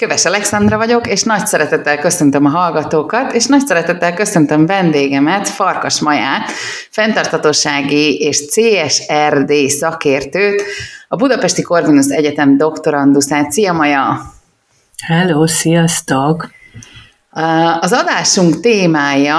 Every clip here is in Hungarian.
Köves Alexandra vagyok, és nagy szeretettel köszöntöm a hallgatókat, és nagy szeretettel köszöntöm vendégemet, Farkas Maját, fenntartatósági és CSRD szakértőt, a Budapesti Corvinus Egyetem doktorandusát. Szia Maja! Hello, sziasztok! Az adásunk témája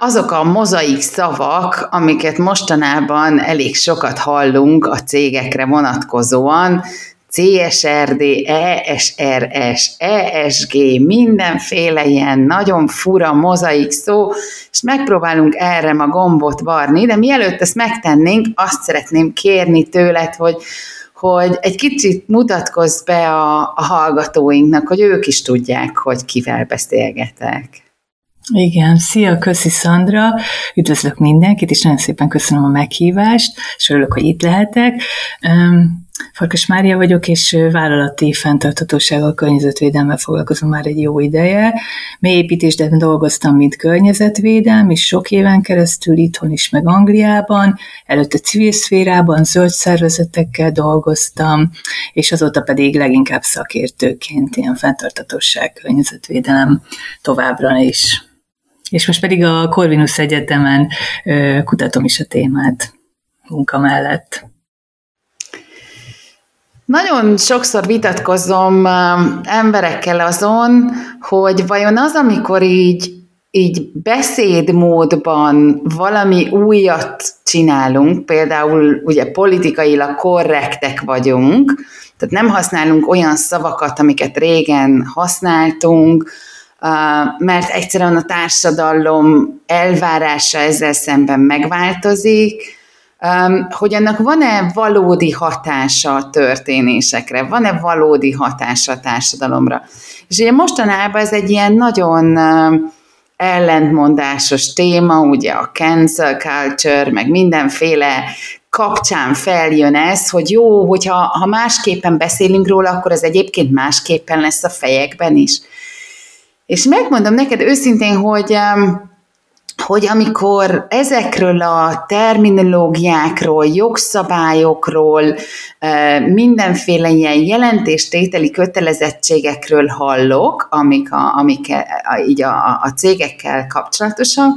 azok a mozaik szavak, amiket mostanában elég sokat hallunk a cégekre vonatkozóan, CSRD, ESRS, ESG, mindenféle ilyen nagyon fura mozaik szó, és megpróbálunk erre a gombot varni, de mielőtt ezt megtennénk, azt szeretném kérni tőled, hogy hogy egy kicsit mutatkozz be a, a hallgatóinknak, hogy ők is tudják, hogy kivel beszélgetek. Igen, szia, köszi Szandra, üdvözlök mindenkit, és nagyon szépen köszönöm a meghívást, és örülök, hogy itt lehetek. Farkas Mária vagyok, és vállalati fenntarthatósággal, környezetvédelmmel foglalkozom már egy jó ideje. Mélyépítésben dolgoztam, mint környezetvédelm, és sok éven keresztül itthon is, meg Angliában. Előtte civil szférában, zöld szervezetekkel dolgoztam, és azóta pedig leginkább szakértőként ilyen fenntarthatóság, környezetvédelem továbbra is. És most pedig a Corvinus Egyetemen kutatom is a témát munka mellett. Nagyon sokszor vitatkozom emberekkel azon, hogy vajon az, amikor így, így beszédmódban valami újat csinálunk, például ugye politikailag korrektek vagyunk, tehát nem használunk olyan szavakat, amiket régen használtunk, mert egyszerűen a társadalom elvárása ezzel szemben megváltozik, hogy annak van-e valódi hatása a történésekre, van-e valódi hatása a társadalomra. És ugye mostanában ez egy ilyen nagyon ellentmondásos téma, ugye a cancel culture, meg mindenféle kapcsán feljön ez, hogy jó, hogyha ha másképpen beszélünk róla, akkor az egyébként másképpen lesz a fejekben is. És megmondom neked őszintén, hogy hogy amikor ezekről a terminológiákról, jogszabályokról, mindenféle ilyen jelentéstételi kötelezettségekről hallok, amik, a, amik a, így a, a cégekkel kapcsolatosak,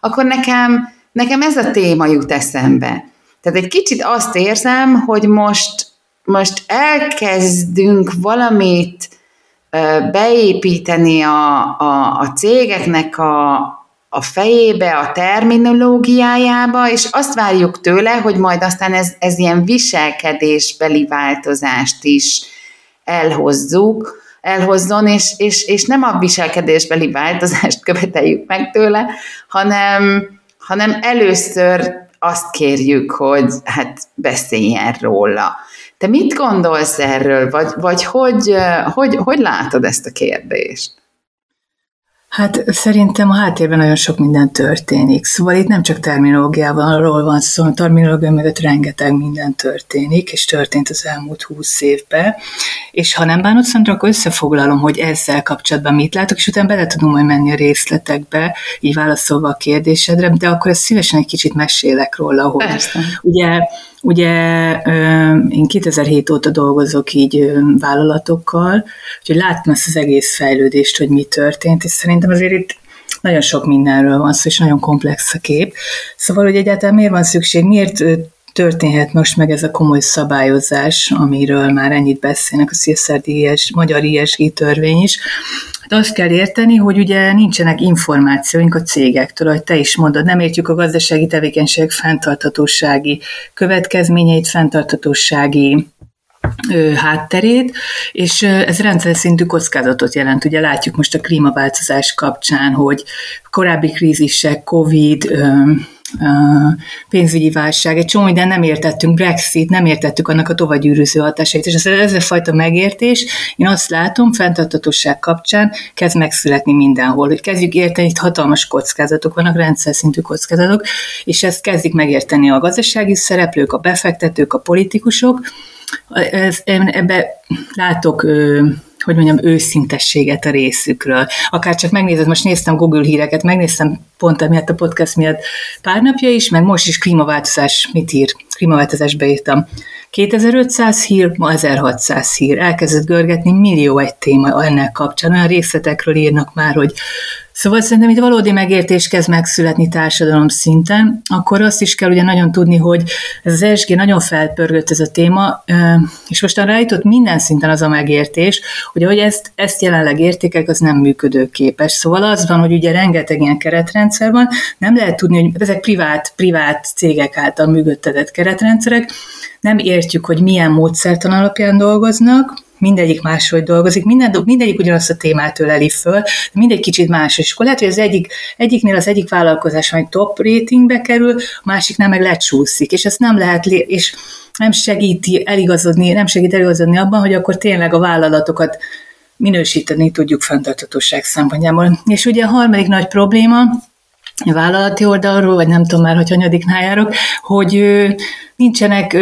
akkor nekem, nekem ez a téma jut eszembe. Tehát egy kicsit azt érzem, hogy most, most elkezdünk valamit beépíteni a, a, a cégeknek a, a fejébe, a terminológiájába, és azt várjuk tőle, hogy majd aztán ez, ez ilyen viselkedésbeli változást is elhozzuk, elhozzon, és, és, és nem a viselkedésbeli változást követeljük meg tőle, hanem, hanem először azt kérjük, hogy hát beszéljen róla. Te mit gondolsz erről, vagy, vagy hogy, hogy, hogy látod ezt a kérdést? Hát szerintem a háttérben nagyon sok minden történik. Szóval itt nem csak terminológiával van szó, a terminológia mögött rengeteg minden történik, és történt az elmúlt húsz évben. És ha nem bánod, Szandra, akkor összefoglalom, hogy ezzel kapcsolatban mit látok, és utána bele tudunk majd menni a részletekbe, így válaszolva a kérdésedre, de akkor ezt szívesen egy kicsit mesélek róla, hogy Persze. ugye Ugye én 2007 óta dolgozok így vállalatokkal, úgyhogy láttam ezt az egész fejlődést, hogy mi történt, és szerintem azért itt nagyon sok mindenről van szó, és nagyon komplex a kép. Szóval, hogy egyáltalán miért van szükség, miért történhet most meg ez a komoly szabályozás, amiről már ennyit beszélnek, a CSRD, magyar ISG törvény is, azt kell érteni, hogy ugye nincsenek információink a cégektől, ahogy te is mondod, nem értjük a gazdasági tevékenység fenntarthatósági következményeit, fenntarthatósági hátterét, és ez rendszer szintű kockázatot jelent. Ugye látjuk most a klímaváltozás kapcsán, hogy korábbi krízisek, Covid, pénzügyi válság, egy csomó minden nem értettünk, Brexit, nem értettük annak a tovagyűrűző hatásait, és ez, ez a fajta megértés, én azt látom, fenntartatóság kapcsán kezd megszületni mindenhol, hogy kezdjük érteni, itt hatalmas kockázatok vannak, rendszer szintű kockázatok, és ezt kezdik megérteni a gazdasági szereplők, a befektetők, a politikusok, ez, ebbe látok hogy mondjam, őszintességet a részükről. Akár csak megnézed, most néztem Google híreket, megnéztem pont emiatt a podcast miatt pár napja is, meg most is klímaváltozás, mit ír? Klímaváltozásba írtam. 2500 hír, ma 1600 hír. Elkezdett görgetni millió egy téma ennek kapcsán. Olyan részletekről írnak már, hogy Szóval szerintem itt valódi megértés kezd megszületni társadalom szinten, akkor azt is kell ugye nagyon tudni, hogy ez az ESG nagyon felpörgött ez a téma, és most arra jutott minden szinten az a megértés, hogy ahogy ezt, ezt jelenleg értékek, az nem működőképes. Szóval az van, hogy ugye rengeteg ilyen keretrendszer van, nem lehet tudni, hogy ezek privát, privát cégek által működtetett keretrendszerek, nem értjük, hogy milyen módszertan alapján dolgoznak, mindegyik máshogy dolgozik, minden, mindegyik ugyanazt a témát öleli föl, mindegy kicsit más. És akkor lehet, hogy az egyik, egyiknél az egyik vállalkozás majd top ratingbe kerül, a másiknál meg lecsúszik, és ezt nem lehet, és nem segíti eligazodni, nem segít eligazodni abban, hogy akkor tényleg a vállalatokat minősíteni tudjuk fenntartatóság szempontjából. És ugye a harmadik nagy probléma, vállalati oldalról, vagy nem tudom már, hogy hanyadiknál járok, hogy nincsenek,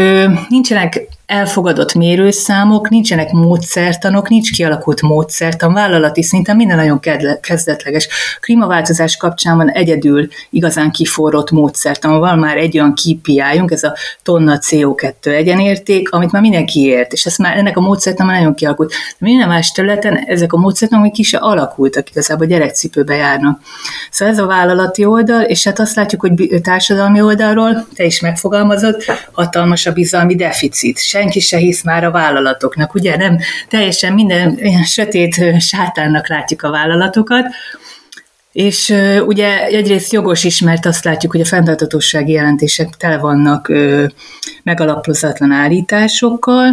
nincsenek elfogadott mérőszámok, nincsenek módszertanok, nincs kialakult módszertan, vállalati szinten minden nagyon kezdetleges. Klímaváltozás kapcsán van egyedül igazán kiforrott módszertan, van már egy olyan kpi ez a tonna CO2 egyenérték, amit már mindenki ért, és ez már ennek a módszertan már nagyon kialakult. De minden más területen ezek a módszertanok még ki se alakultak, igazából gyerekcipőbe járnak. Szóval ez a vállalati oldal, és hát azt látjuk, hogy társadalmi oldalról, te is megfogalmazott, hatalmas a bizalmi deficit. Senki se hisz már a vállalatoknak, ugye? Nem teljesen minden ilyen sötét sátánnak látjuk a vállalatokat, és uh, ugye egyrészt jogos is, mert azt látjuk, hogy a fenntartatósági jelentések tele vannak uh, megalapozatlan állításokkal,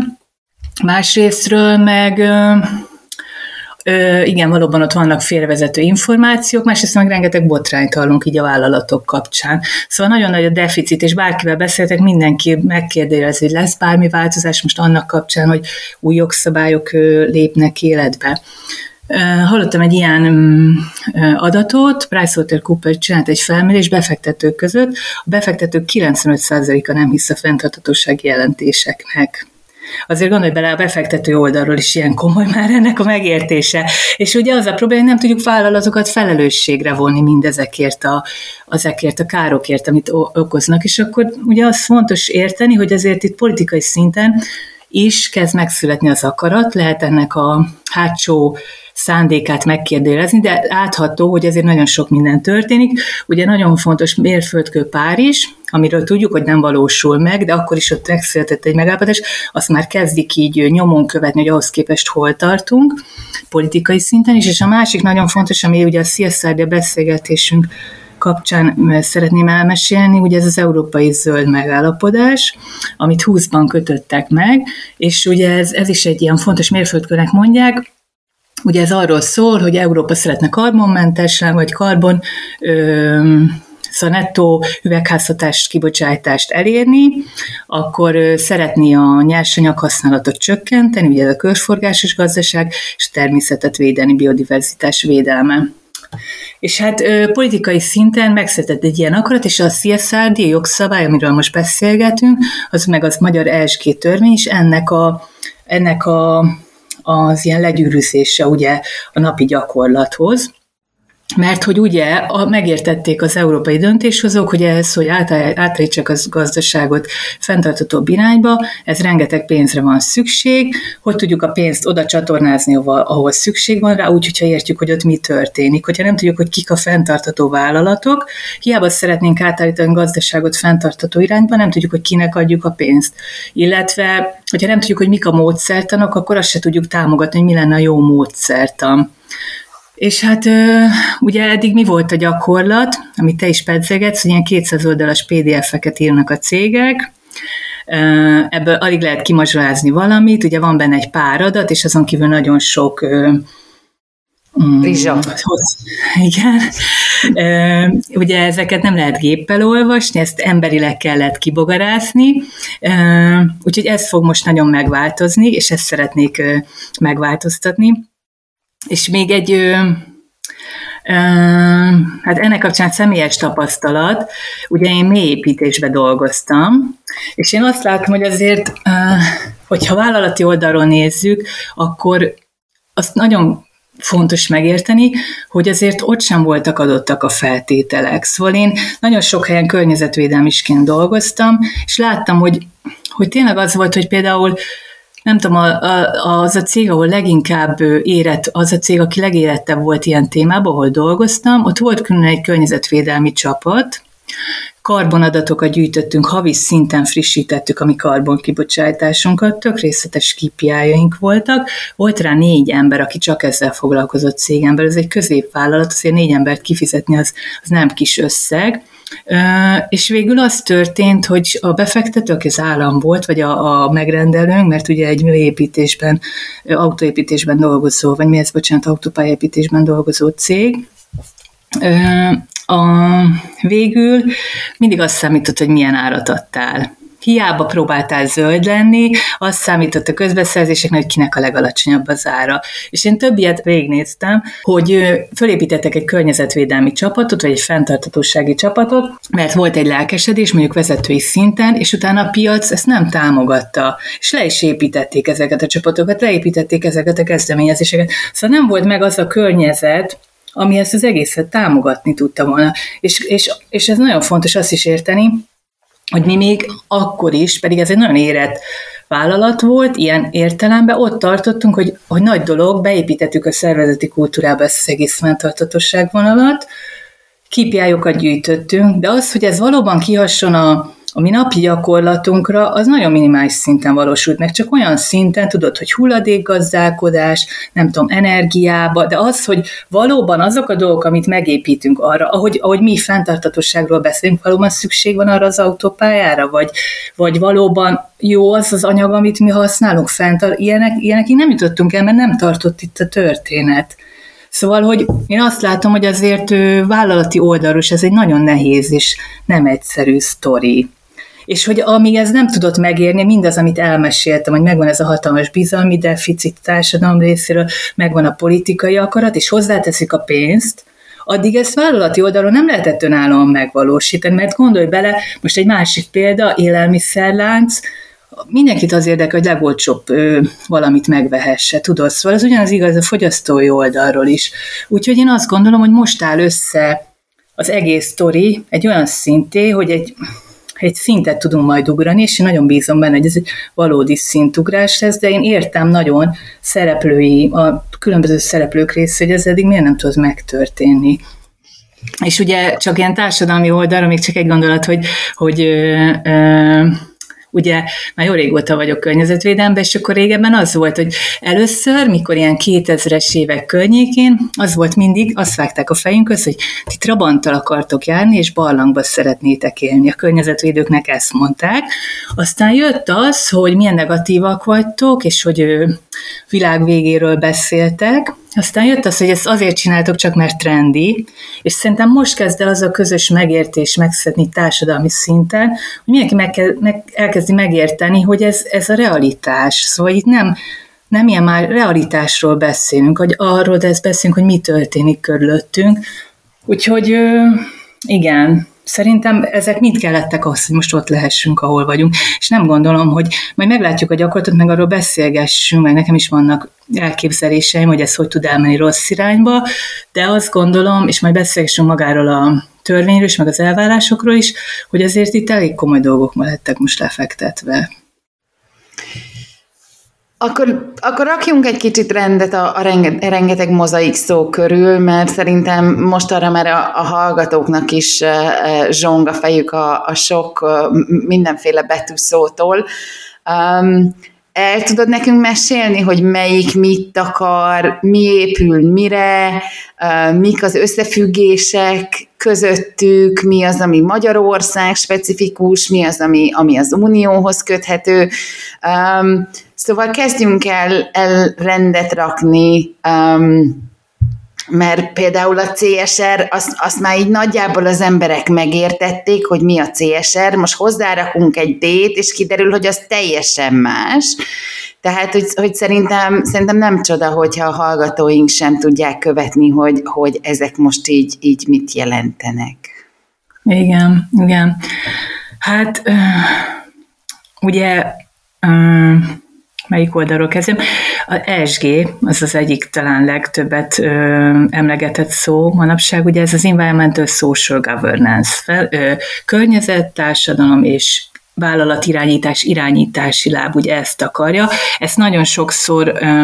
másrésztről meg uh, igen, valóban ott vannak félrevezető információk, másrészt meg rengeteg botrányt hallunk így a vállalatok kapcsán. Szóval nagyon nagy a deficit, és bárkivel beszéltek, mindenki megkérdezi, hogy lesz bármi változás most annak kapcsán, hogy új jogszabályok lépnek életbe. Hallottam egy ilyen mm, adatot, PricewaterhouseCoopers csinált egy felmérés befektetők között, a befektetők 95%-a nem hisz a fenntarthatósági jelentéseknek azért gondolj bele, a befektető oldalról is ilyen komoly már ennek a megértése. És ugye az a probléma, hogy nem tudjuk vállalatokat felelősségre vonni mindezekért a, azekért a károkért, amit okoznak. És akkor ugye az fontos érteni, hogy azért itt politikai szinten is kezd megszületni az akarat, lehet ennek a hátsó szándékát megkérdőjelezni, de átható, hogy ezért nagyon sok minden történik. Ugye nagyon fontos mérföldkő Párizs, amiről tudjuk, hogy nem valósul meg, de akkor is ott megszületett egy megállapodás, azt már kezdik így nyomon követni, hogy ahhoz képest hol tartunk, politikai szinten is, és a másik nagyon fontos, ami ugye a CSRD beszélgetésünk kapcsán szeretném elmesélni, ugye ez az európai zöld megállapodás, amit 20-ban kötöttek meg, és ugye ez, ez is egy ilyen fontos mérföldkőnek mondják, Ugye ez arról szól, hogy Európa szeretne karbonmentes, vagy karbon ö, üvegházhatást kibocsátást elérni, akkor szeretné a nyersanyag használatot csökkenteni, ugye ez a körforgásos gazdaság, és természetet védeni, biodiverzitás védelme. És hát ö, politikai szinten megszületett egy ilyen akarat, és a CSRD jogszabály, amiről most beszélgetünk, az meg az magyar ESG törvény is ennek a, ennek a az ilyen legyűrűzése ugye a napi gyakorlathoz. Mert hogy ugye a, megértették az európai döntéshozók, hogy ez, hogy átállítsák az gazdaságot fenntartatóbb irányba, ez rengeteg pénzre van szükség, hogy tudjuk a pénzt oda csatornázni, ahol, ahol szükség van rá, úgy, hogyha értjük, hogy ott mi történik. Hogyha nem tudjuk, hogy kik a fenntartató vállalatok, hiába szeretnénk átállítani a gazdaságot fenntartató irányba, nem tudjuk, hogy kinek adjuk a pénzt. Illetve, hogyha nem tudjuk, hogy mik a módszertanok, akkor azt se tudjuk támogatni, hogy mi lenne a jó módszertan. És hát ugye eddig mi volt a gyakorlat, amit te is pedzegetsz, hogy ilyen 200 oldalas PDF-eket írnak a cégek, ebből alig lehet kimazsolázni valamit, ugye van benne egy pár adat, és azon kívül nagyon sok mm, Rizsa. Igen. Ugye ezeket nem lehet géppel olvasni, ezt emberileg kellett kibogarászni, úgyhogy ez fog most nagyon megváltozni, és ezt szeretnék megváltoztatni. És még egy, ö, ö, hát ennek kapcsán személyes tapasztalat, ugye én mélyépítésbe dolgoztam, és én azt látom, hogy azért ö, hogyha vállalati oldalról nézzük, akkor azt nagyon fontos megérteni, hogy azért ott sem voltak adottak a feltételek. Szóval én nagyon sok helyen környezetvédelmisként dolgoztam, és láttam, hogy, hogy tényleg az volt, hogy például nem tudom, a, a, az a cég, ahol leginkább érett, az a cég, aki legérettebb volt ilyen témában, ahol dolgoztam, ott volt külön egy környezetvédelmi csapat, karbonadatokat gyűjtöttünk, havi szinten frissítettük a mi karbonkibocsátásunkat, tök részletes kpi voltak. Volt rá négy ember, aki csak ezzel foglalkozott cégemben, ez egy középvállalat, azért négy embert kifizetni az, az nem kis összeg. És végül az történt, hogy a befektető, aki az állam volt, vagy a, a megrendelőnk, mert ugye egy építésben, autóépítésben dolgozó, vagy mi ez, bocsánat, autópályépítésben dolgozó cég, a, végül mindig azt számított, hogy milyen árat adtál. Hiába próbáltál zöld lenni, azt számított a közbeszerzéseknek, hogy kinek a legalacsonyabb az ára. És én több ilyet végignéztem, hogy fölépítettek egy környezetvédelmi csapatot, vagy egy fenntartatósági csapatot, mert volt egy lelkesedés, mondjuk vezetői szinten, és utána a piac ezt nem támogatta. És le is építették ezeket a csapatokat, leépítették ezeket a kezdeményezéseket. Szóval nem volt meg az a környezet, ami ezt az egészet támogatni tudta volna. És, és, és ez nagyon fontos azt is érteni, hogy mi még akkor is, pedig ez egy nagyon érett vállalat volt, ilyen értelemben ott tartottunk, hogy, hogy nagy dolog, beépítettük a szervezeti kultúrába ezt az egész fenntartatosság vonalat, kipjájokat gyűjtöttünk, de az, hogy ez valóban kihasson a, a mi napi gyakorlatunkra az nagyon minimális szinten valósult meg, csak olyan szinten, tudod, hogy hulladékgazdálkodás, nem tudom, energiába, de az, hogy valóban azok a dolgok, amit megépítünk arra, ahogy, ahogy mi fenntartatosságról beszélünk, valóban szükség van arra az autópályára, vagy, vagy valóban jó az az anyag, amit mi használunk fent, ilyenek, ilyenekig nem jutottunk el, mert nem tartott itt a történet. Szóval, hogy én azt látom, hogy azért vállalati oldalról ez egy nagyon nehéz és nem egyszerű sztori és hogy amíg ez nem tudott megérni, mindaz, amit elmeséltem, hogy megvan ez a hatalmas bizalmi deficit társadalom részéről, megvan a politikai akarat, és hozzáteszik a pénzt, addig ezt vállalati oldalon nem lehetett önállóan megvalósítani, mert gondolj bele, most egy másik példa, élelmiszerlánc, mindenkit az érdekel, hogy legolcsóbb ö, valamit megvehesse, tudod? Szóval ez ugyanaz igaz a fogyasztói oldalról is. Úgyhogy én azt gondolom, hogy most áll össze az egész sztori egy olyan szinté, hogy egy egy szintet tudunk majd ugrani, és én nagyon bízom benne, hogy ez egy valódi szintugrás lesz, de én értem nagyon szereplői, a különböző szereplők része, hogy ez eddig miért nem tud megtörténni. És ugye csak ilyen társadalmi oldalra, még csak egy gondolat, hogy, hogy ö, ö, ugye már jó régóta vagyok környezetvédelemben, és akkor régebben az volt, hogy először, mikor ilyen 2000-es évek környékén, az volt mindig, azt vágták a fejünkhöz, hogy ti Trabanttal akartok járni, és barlangba szeretnétek élni. A környezetvédőknek ezt mondták. Aztán jött az, hogy milyen negatívak vagytok, és hogy világ végéről beszéltek, aztán jött az, hogy ezt azért csináltok csak, mert trendi, és szerintem most kezd el az a közös megértés megszedni társadalmi szinten, hogy mindenki meg, kell, meg elkezdi megérteni, hogy ez, ez a realitás. Szóval itt nem, nem ilyen már realitásról beszélünk, hogy arról de ezt beszélünk, hogy mi történik körülöttünk. Úgyhogy igen, Szerintem ezek mind kellettek ahhoz, hogy most ott lehessünk, ahol vagyunk. És nem gondolom, hogy majd meglátjuk a gyakorlatot, meg arról beszélgessünk, meg nekem is vannak elképzeléseim, hogy ez hogy tud elmenni rossz irányba, de azt gondolom, és majd beszélgessünk magáról a törvényről is, meg az elvárásokról is, hogy azért itt elég komoly dolgok ma lettek most lefektetve. Akkor, akkor rakjunk egy kicsit rendet a, a renge, rengeteg mozaik szó körül, mert szerintem most arra már a, a hallgatóknak is uh, zsong a fejük a, a sok uh, mindenféle betűszótól. Um, el tudod nekünk mesélni, hogy melyik mit akar, mi épül mire, mik az összefüggések közöttük, mi az, ami Magyarország specifikus, mi az, ami, ami az Unióhoz köthető. Szóval kezdjünk el, el rendet rakni mert például a CSR, azt, azt már így nagyjából az emberek megértették, hogy mi a CSR, most hozzárakunk egy D-t, és kiderül, hogy az teljesen más. Tehát, hogy, hogy szerintem, szerintem nem csoda, hogyha a hallgatóink sem tudják követni, hogy, hogy ezek most így, így mit jelentenek. Igen, igen. Hát ugye melyik oldalról kezdem. A ESG, az az egyik talán legtöbbet ö, emlegetett szó manapság, ugye ez az Environmental Social Governance, fel, ö, környezet, társadalom és vállalatirányítás, irányítási láb, ugye ezt akarja. Ezt nagyon sokszor ö,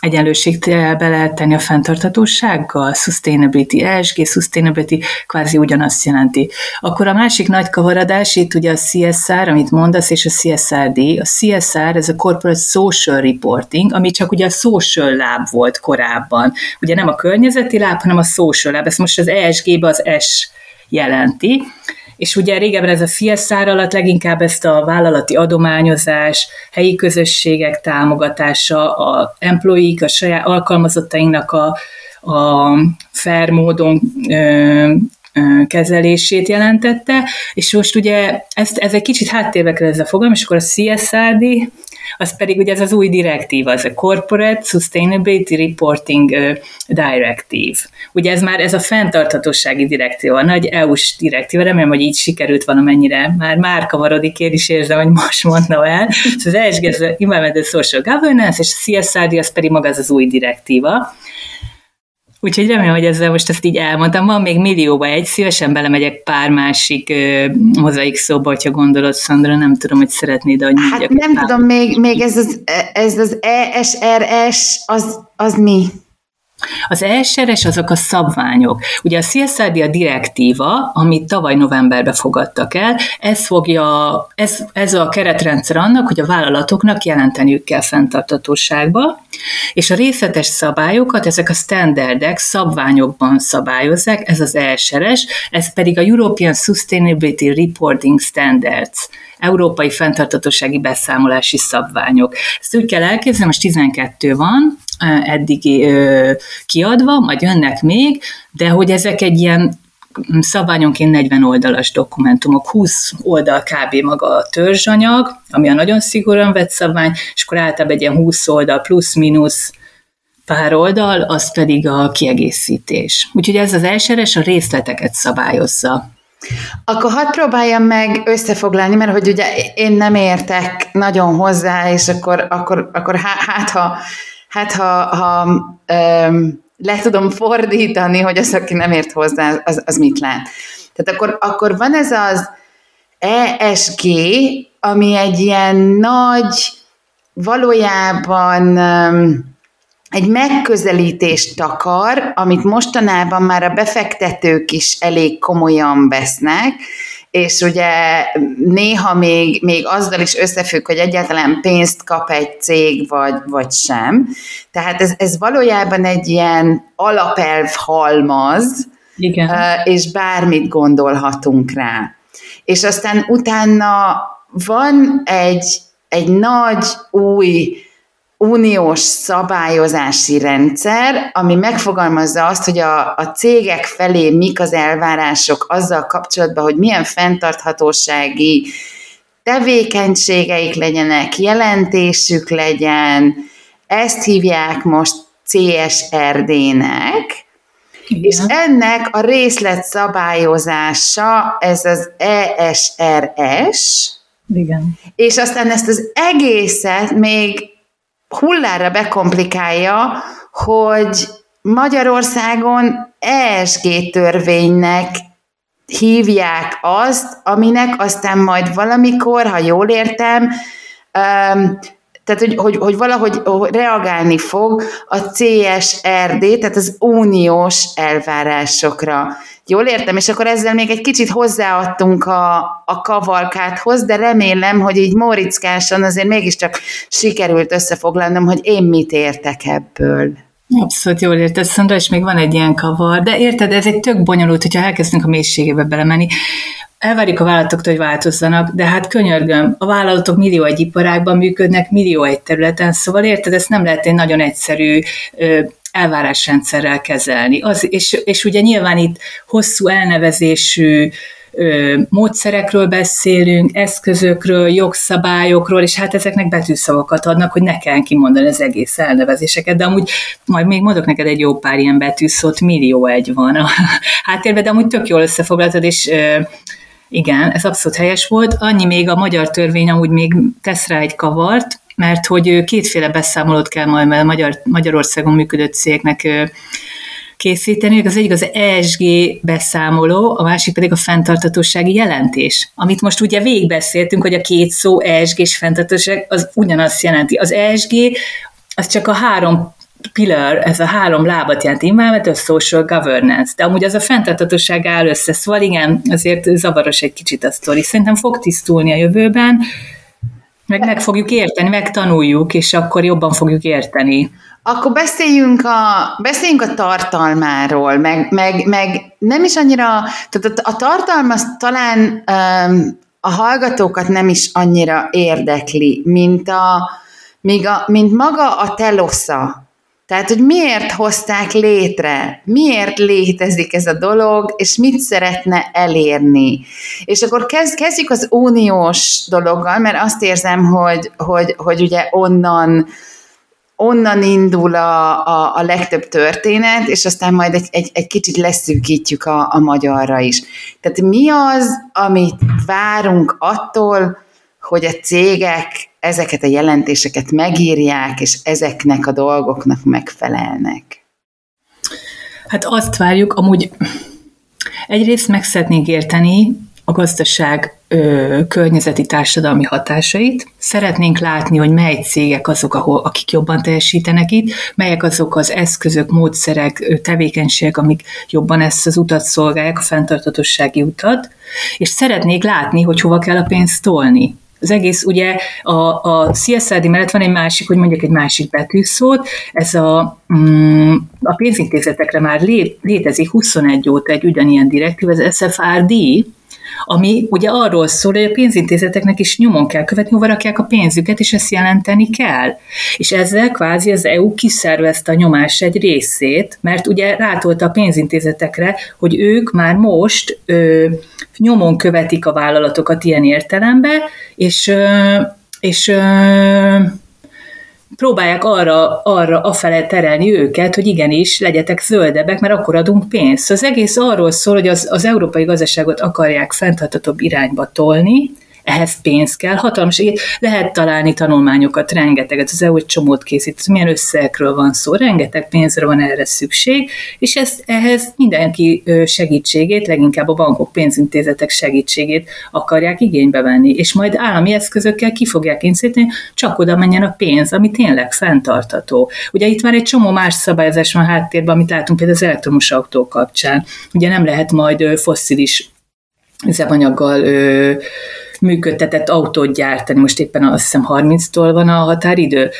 egyenlőségbe lehet tenni a fenntarthatósággal, sustainability, ESG, sustainability kvázi ugyanazt jelenti. Akkor a másik nagy kavaradás itt ugye a CSR, amit mondasz, és a CSRD. A CSR, ez a Corporate Social Reporting, ami csak ugye a social láb volt korábban. Ugye nem a környezeti láb, hanem a social láb. Ezt most az ESG-be az S jelenti és ugye régebben ez a CSR alatt leginkább ezt a vállalati adományozás, helyi közösségek támogatása, a employee a saját alkalmazottainknak a, a fair módon ö, kezelését jelentette, és most ugye ezt, ez egy kicsit háttérbe ez a fogalom, és akkor a CSRD, az pedig ugye ez az új direktíva, az a Corporate Sustainability Reporting Directive. Ugye ez már ez a fenntarthatósági direktíva, a nagy EU-s direktíva, remélem, hogy így sikerült valamennyire, már már kavarodik, én is érzem, hogy most mondna el. Szóval az ESG, ez a Environmental Social Governance, és a CSRD az pedig maga az az új direktíva. Úgyhogy remélem, hogy ezzel most ezt így elmondtam. Van még millióba egy, szívesen belemegyek pár másik uh, mozaik szóba, hogyha gondolod, Szandra, nem tudom, hogy szeretnéd, hogy Hát nem pár. tudom, még, még ez az, ez az ESRS, az, az mi? Az ESRS azok a szabványok. Ugye a CSRD a direktíva, amit tavaly novemberben fogadtak el, ez fogja, ez, ez a keretrendszer annak, hogy a vállalatoknak jelenteniük kell fenntartatóságba, és a részletes szabályokat, ezek a standardek szabványokban szabályozzák, ez az ESRS, ez pedig a European Sustainability Reporting Standards, európai fenntartatósági beszámolási szabványok. Ezt úgy kell elképzelni, most 12 van, eddig kiadva, majd jönnek még, de hogy ezek egy ilyen szabványonként 40 oldalas dokumentumok, 20 oldal kb. maga a törzsanyag, ami a nagyon szigorúan vett szabvány, és akkor általában egy ilyen 20 oldal plusz-minusz pár oldal, az pedig a kiegészítés. Úgyhogy ez az elsőres a részleteket szabályozza. Akkor hadd próbáljam meg összefoglalni, mert hogy ugye én nem értek nagyon hozzá, és akkor, akkor, akkor hát, ha hát ha, ha um, le tudom fordítani, hogy az, aki nem ért hozzá, az, az mit lát. Tehát akkor, akkor van ez az ESG, ami egy ilyen nagy, valójában um, egy megközelítést takar, amit mostanában már a befektetők is elég komolyan vesznek, és ugye néha még, még azzal is összefügg, hogy egyáltalán pénzt kap egy cég, vagy, vagy sem. Tehát ez, ez valójában egy ilyen alapelv halmaz, Igen. és bármit gondolhatunk rá. És aztán utána van egy, egy nagy új uniós szabályozási rendszer, ami megfogalmazza azt, hogy a, a cégek felé mik az elvárások azzal kapcsolatban, hogy milyen fenntarthatósági tevékenységeik legyenek, jelentésük legyen, ezt hívják most CSRD-nek, igen. És ennek a részlet szabályozása, ez az ESRS, Igen. és aztán ezt az egészet még hullára bekomplikálja, hogy Magyarországon ESG törvénynek hívják azt, aminek aztán majd valamikor, ha jól értem, tehát hogy, hogy, hogy valahogy reagálni fog a CSRD, tehát az uniós elvárásokra. Jól értem, és akkor ezzel még egy kicsit hozzáadtunk a, a kavalkáthoz, de remélem, hogy így Móriczkásan azért mégiscsak sikerült összefoglalnom, hogy én mit értek ebből. Abszolút jól érted, Szandra, és még van egy ilyen kavar, de érted, ez egy tök bonyolult, hogyha elkezdünk a mélységébe belemenni. Elvárjuk a vállalatoktól, hogy változzanak, de hát könyörgöm, a vállalatok millió egy iparágban működnek, millió egy területen, szóval érted, ezt nem lehet egy nagyon egyszerű elvárásrendszerrel kezelni. Az, és, és ugye nyilván itt hosszú elnevezésű ö, módszerekről beszélünk, eszközökről, jogszabályokról, és hát ezeknek betűszavakat adnak, hogy ne kell kimondani az egész elnevezéseket, de amúgy majd még mondok neked egy jó pár ilyen betűszót, millió egy van a háttérben, de amúgy tök jól összefoglaltad, és ö, igen, ez abszolút helyes volt. Annyi még a magyar törvény amúgy még tesz rá egy kavart, mert hogy kétféle beszámolót kell majd Magyar, Magyarországon működő cégnek készíteni. Az egyik az ESG beszámoló, a másik pedig a fenntartatósági jelentés, amit most ugye végigbeszéltünk, hogy a két szó ESG és fenntartatóság az ugyanazt jelenti. Az ESG az csak a három pillar, ez a három lábat jelent, environmental, social governance, de amúgy az a fenntartatóság áll össze, szóval igen, azért zavaros egy kicsit a sztori. Szerintem fog tisztulni a jövőben, meg meg fogjuk érteni, megtanuljuk, és akkor jobban fogjuk érteni. Akkor beszéljünk a, beszéljünk a tartalmáról, meg, meg, meg nem is annyira, tehát a, a tartalma talán um, a hallgatókat nem is annyira érdekli, mint, a, mint, a, mint maga a telosza, tehát, hogy miért hozták létre, miért létezik ez a dolog, és mit szeretne elérni. És akkor kezd, kezdjük az uniós dologgal, mert azt érzem, hogy, hogy, hogy ugye onnan, onnan indul a, a, a legtöbb történet, és aztán majd egy, egy, egy kicsit leszűkítjük a, a magyarra is. Tehát mi az, amit várunk attól, hogy a cégek ezeket a jelentéseket megírják, és ezeknek a dolgoknak megfelelnek? Hát azt várjuk, amúgy egyrészt meg szeretnénk érteni a gazdaság ö, környezeti társadalmi hatásait. Szeretnénk látni, hogy mely cégek azok, ahol, akik jobban teljesítenek itt, melyek azok az eszközök, módszerek, tevékenységek, amik jobban ezt az utat szolgálják, a fenntartatossági utat, és szeretnék látni, hogy hova kell a pénzt tolni. Az egész, ugye a, a CSRD mellett van egy másik, hogy mondjuk egy másik betűszót, ez a, mm, a pénzintézetekre már lé, létezik 21 óta egy ugyanilyen direktív, az SFRD, ami ugye arról szól, hogy a pénzintézeteknek is nyomon kell követni, hova rakják a pénzüket, és ezt jelenteni kell. És ezzel kvázi az EU kiszervezte a nyomás egy részét, mert ugye rátolta a pénzintézetekre, hogy ők már most ö, nyomon követik a vállalatokat ilyen értelemben, és, ö, és ö, próbálják arra, arra afele terelni őket, hogy igenis legyetek zöldebbek, mert akkor adunk pénzt. Az egész arról szól, hogy az, az európai gazdaságot akarják fenntartatóbb irányba tolni, ehhez pénz kell, hatalmas, lehet találni tanulmányokat, rengeteget, az EU egy csomót készít, milyen összegekről van szó, rengeteg pénzre van erre szükség, és ezt, ehhez mindenki segítségét, leginkább a bankok, pénzintézetek segítségét akarják igénybe venni, és majd állami eszközökkel ki fogják kényszeríteni, csak oda menjen a pénz, ami tényleg fenntartató. Ugye itt már egy csomó más szabályozás van háttérben, amit látunk például az elektromos autó kapcsán. Ugye nem lehet majd fosszilis üzemanyaggal működtetett autót gyártani, most éppen azt hiszem 30-tól van a határidő.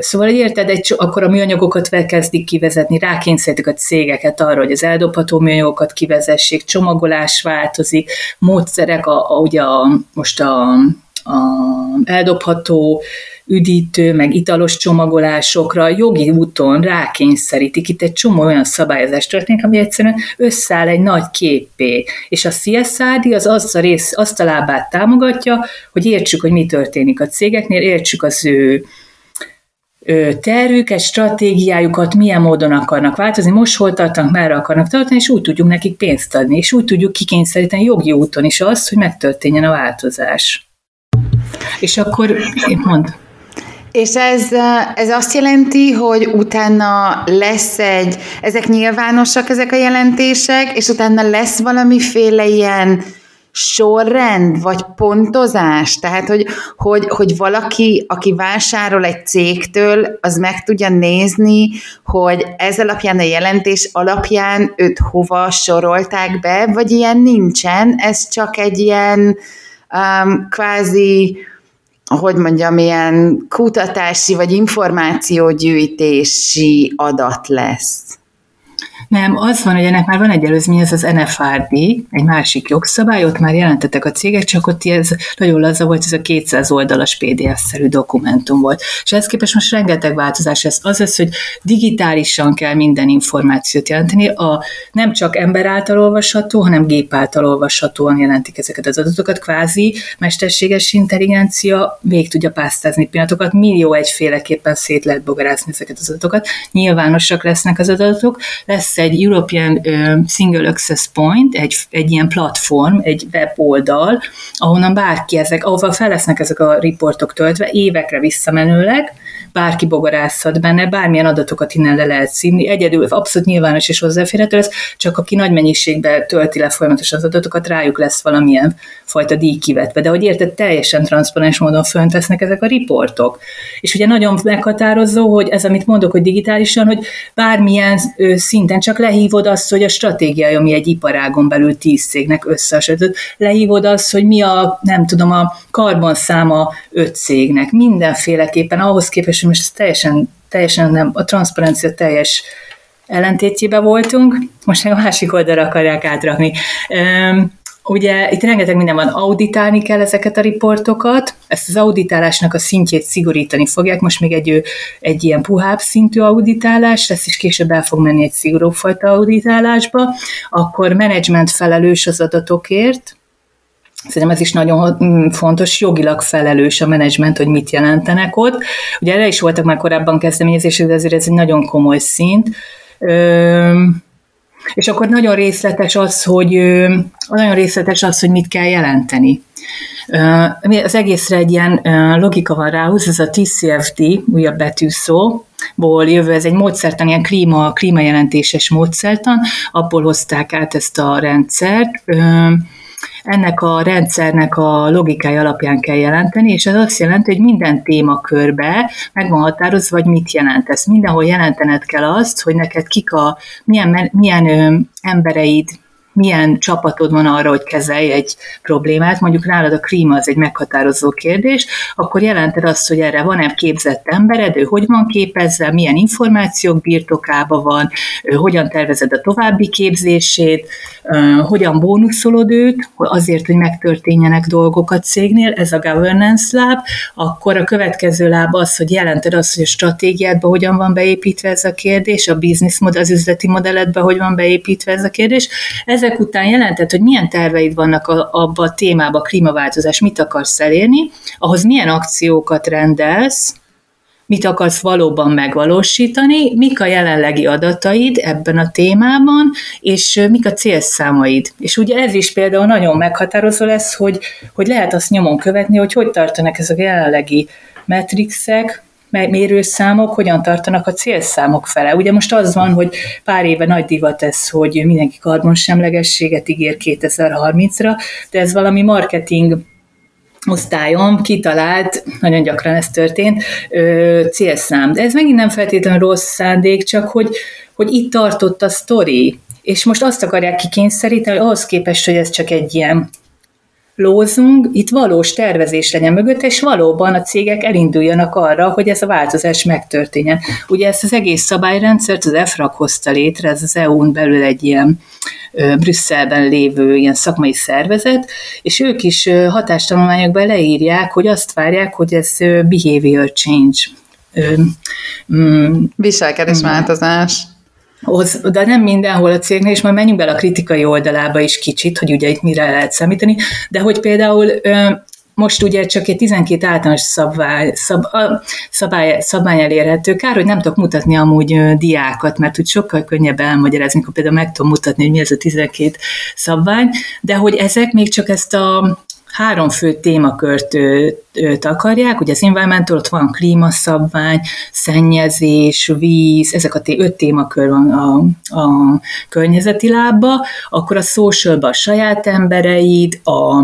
Szóval, hogy érted, egy, akkor a műanyagokat kezdik kivezetni, rákényszerítik a cégeket arra, hogy az eldobható műanyagokat kivezessék, csomagolás változik, módszerek, a, a, ugye a, most a, a eldobható üdítő, meg italos csomagolásokra jogi úton rákényszerítik. Itt egy csomó olyan szabályozás történik, ami egyszerűen összeáll egy nagy képé. És a CSRD az azt a, rész, azt a lábát támogatja, hogy értsük, hogy mi történik a cégeknél, értsük az ő tervüket, stratégiájukat, milyen módon akarnak változni, most hol tartanak, merre akarnak tartani, és úgy tudjuk nekik pénzt adni, és úgy tudjuk kikényszeríteni jogi úton is azt, hogy megtörténjen a változás. És akkor, mond. És ez, ez azt jelenti, hogy utána lesz egy, ezek nyilvánosak, ezek a jelentések, és utána lesz valamiféle ilyen sorrend, vagy pontozás? Tehát, hogy, hogy, hogy valaki, aki vásárol egy cégtől, az meg tudja nézni, hogy ez alapján a jelentés alapján őt hova sorolták be, vagy ilyen nincsen, ez csak egy ilyen um, kvázi hogy mondjam, ilyen kutatási vagy információgyűjtési adat lesz. Nem, az van, hogy ennek már van egy előzmény, ez az NFRD, egy másik jogszabály, ott már jelentettek a cégek, csak ott ez nagyon laza volt, ez a 200 oldalas PDF-szerű dokumentum volt. És ehhez képest most rengeteg változás ez az az, hogy digitálisan kell minden információt jelenteni, a, nem csak ember által olvasható, hanem gép által olvashatóan jelentik ezeket az adatokat, kvázi mesterséges intelligencia még tudja pásztázni pillanatokat, millió egyféleképpen szét lehet bogarászni ezeket az adatokat, nyilvánosak lesznek az adatok, lesz egy European Single Access Point, egy, egy ilyen platform, egy weboldal, ahonnan bárki ezek, ahova fel lesznek ezek a riportok töltve, évekre visszamenőleg, bárki bogarászhat benne, bármilyen adatokat innen le lehet színni, egyedül abszolút nyilvános és hozzáférhető lesz, csak aki nagy mennyiségben tölti le folyamatosan az adatokat, rájuk lesz valamilyen fajta díj kivetve. De hogy érted, teljesen transzparens módon föntesznek ezek a riportok. És ugye nagyon meghatározó, hogy ez, amit mondok, hogy digitálisan, hogy bármilyen szinten csak lehívod azt, hogy a stratégiája, ami egy iparágon belül tíz cégnek összehasonlított, lehívod azt, hogy mi a, nem tudom, a karbonszáma öt cégnek. Mindenféleképpen ahhoz képest, hogy most teljesen, teljesen nem, a transzparencia teljes ellentétjében voltunk, most meg a másik oldalra akarják átrakni. Ugye itt rengeteg minden van, auditálni kell ezeket a riportokat, ezt az auditálásnak a szintjét szigorítani fogják, most még egy, egy ilyen puhább szintű auditálás, lesz is később el fog menni egy szigorúbb fajta auditálásba, akkor menedzsment felelős az adatokért, Szerintem ez is nagyon mm, fontos, jogilag felelős a menedzsment, hogy mit jelentenek ott. Ugye erre is voltak már korábban kezdeményezések, de ezért ez egy nagyon komoly szint. És akkor nagyon részletes az, hogy nagyon részletes az, hogy mit kell jelenteni. Az egészre egy ilyen logika van ráhúz, ez a TCFD, újabb betűszó, ból jövő, ez egy módszertan, ilyen klíma, klímajelentéses módszertan, abból hozták át ezt a rendszert. Ennek a rendszernek a logikája alapján kell jelenteni, és ez azt jelenti, hogy minden témakörbe meg van határozva, hogy mit jelent. Ezt mindenhol jelentened kell azt, hogy neked kik a, milyen, milyen embereid, milyen csapatod van arra, hogy kezelj egy problémát, mondjuk nálad a klíma az egy meghatározó kérdés, akkor jelented azt, hogy erre van-e képzett embered, ő hogy van képezve, milyen információk birtokában van, hogyan tervezed a további képzését, hogyan bónuszolod őt, azért, hogy megtörténjenek dolgok a cégnél, ez a governance láb, akkor a következő láb az, hogy jelented azt, hogy a stratégiádban hogyan van beépítve ez a kérdés, a business modell, az üzleti modelletben hogy van beépítve ez a kérdés. Ezek után jelentett, hogy milyen terveid vannak a, abba a témába, a klímaváltozás, mit akarsz elérni, ahhoz milyen akciókat rendelsz, mit akarsz valóban megvalósítani, mik a jelenlegi adataid ebben a témában, és mik a célszámaid. És ugye ez is például nagyon meghatározó lesz, hogy, hogy lehet azt nyomon követni, hogy hogy tartanak ezek a jelenlegi metrixek, mérőszámok hogyan tartanak a célszámok fele. Ugye most az van, hogy pár éve nagy divat ez, hogy mindenki karbonsemlegességet ígér 2030-ra, de ez valami marketing osztályom kitalált, nagyon gyakran ez történt, ö, célszám. De ez megint nem feltétlenül rossz szándék, csak hogy, hogy itt tartott a sztori. És most azt akarják kikényszeríteni, hogy ahhoz képest, hogy ez csak egy ilyen lózunk, itt valós tervezés legyen mögött, és valóban a cégek elinduljanak arra, hogy ez a változás megtörténjen. Ugye ezt az egész szabályrendszert az EFRAG hozta létre, ez az EU-n belül egy ilyen Brüsszelben lévő ilyen szakmai szervezet, és ők is hatástanulmányokban leírják, hogy azt várják, hogy ez behavior change. Mm, Viselkedésváltozás hoz, de nem mindenhol a cégnél, és majd menjünk bele a kritikai oldalába is kicsit, hogy ugye itt mire lehet számítani, de hogy például most ugye csak egy 12 általános szabvány, szab, szabály, szabály elérhető. Kár, hogy nem tudok mutatni amúgy diákat, mert úgy sokkal könnyebb elmagyarázni, amikor például meg tudom mutatni, hogy mi ez a 12 szabvány, de hogy ezek még csak ezt a három fő témakört akarják, ugye az environmental, ott van klímaszabvány, szennyezés, víz, ezek a té- öt témakör van a, a környezeti lábba, akkor a social a saját embereid, a,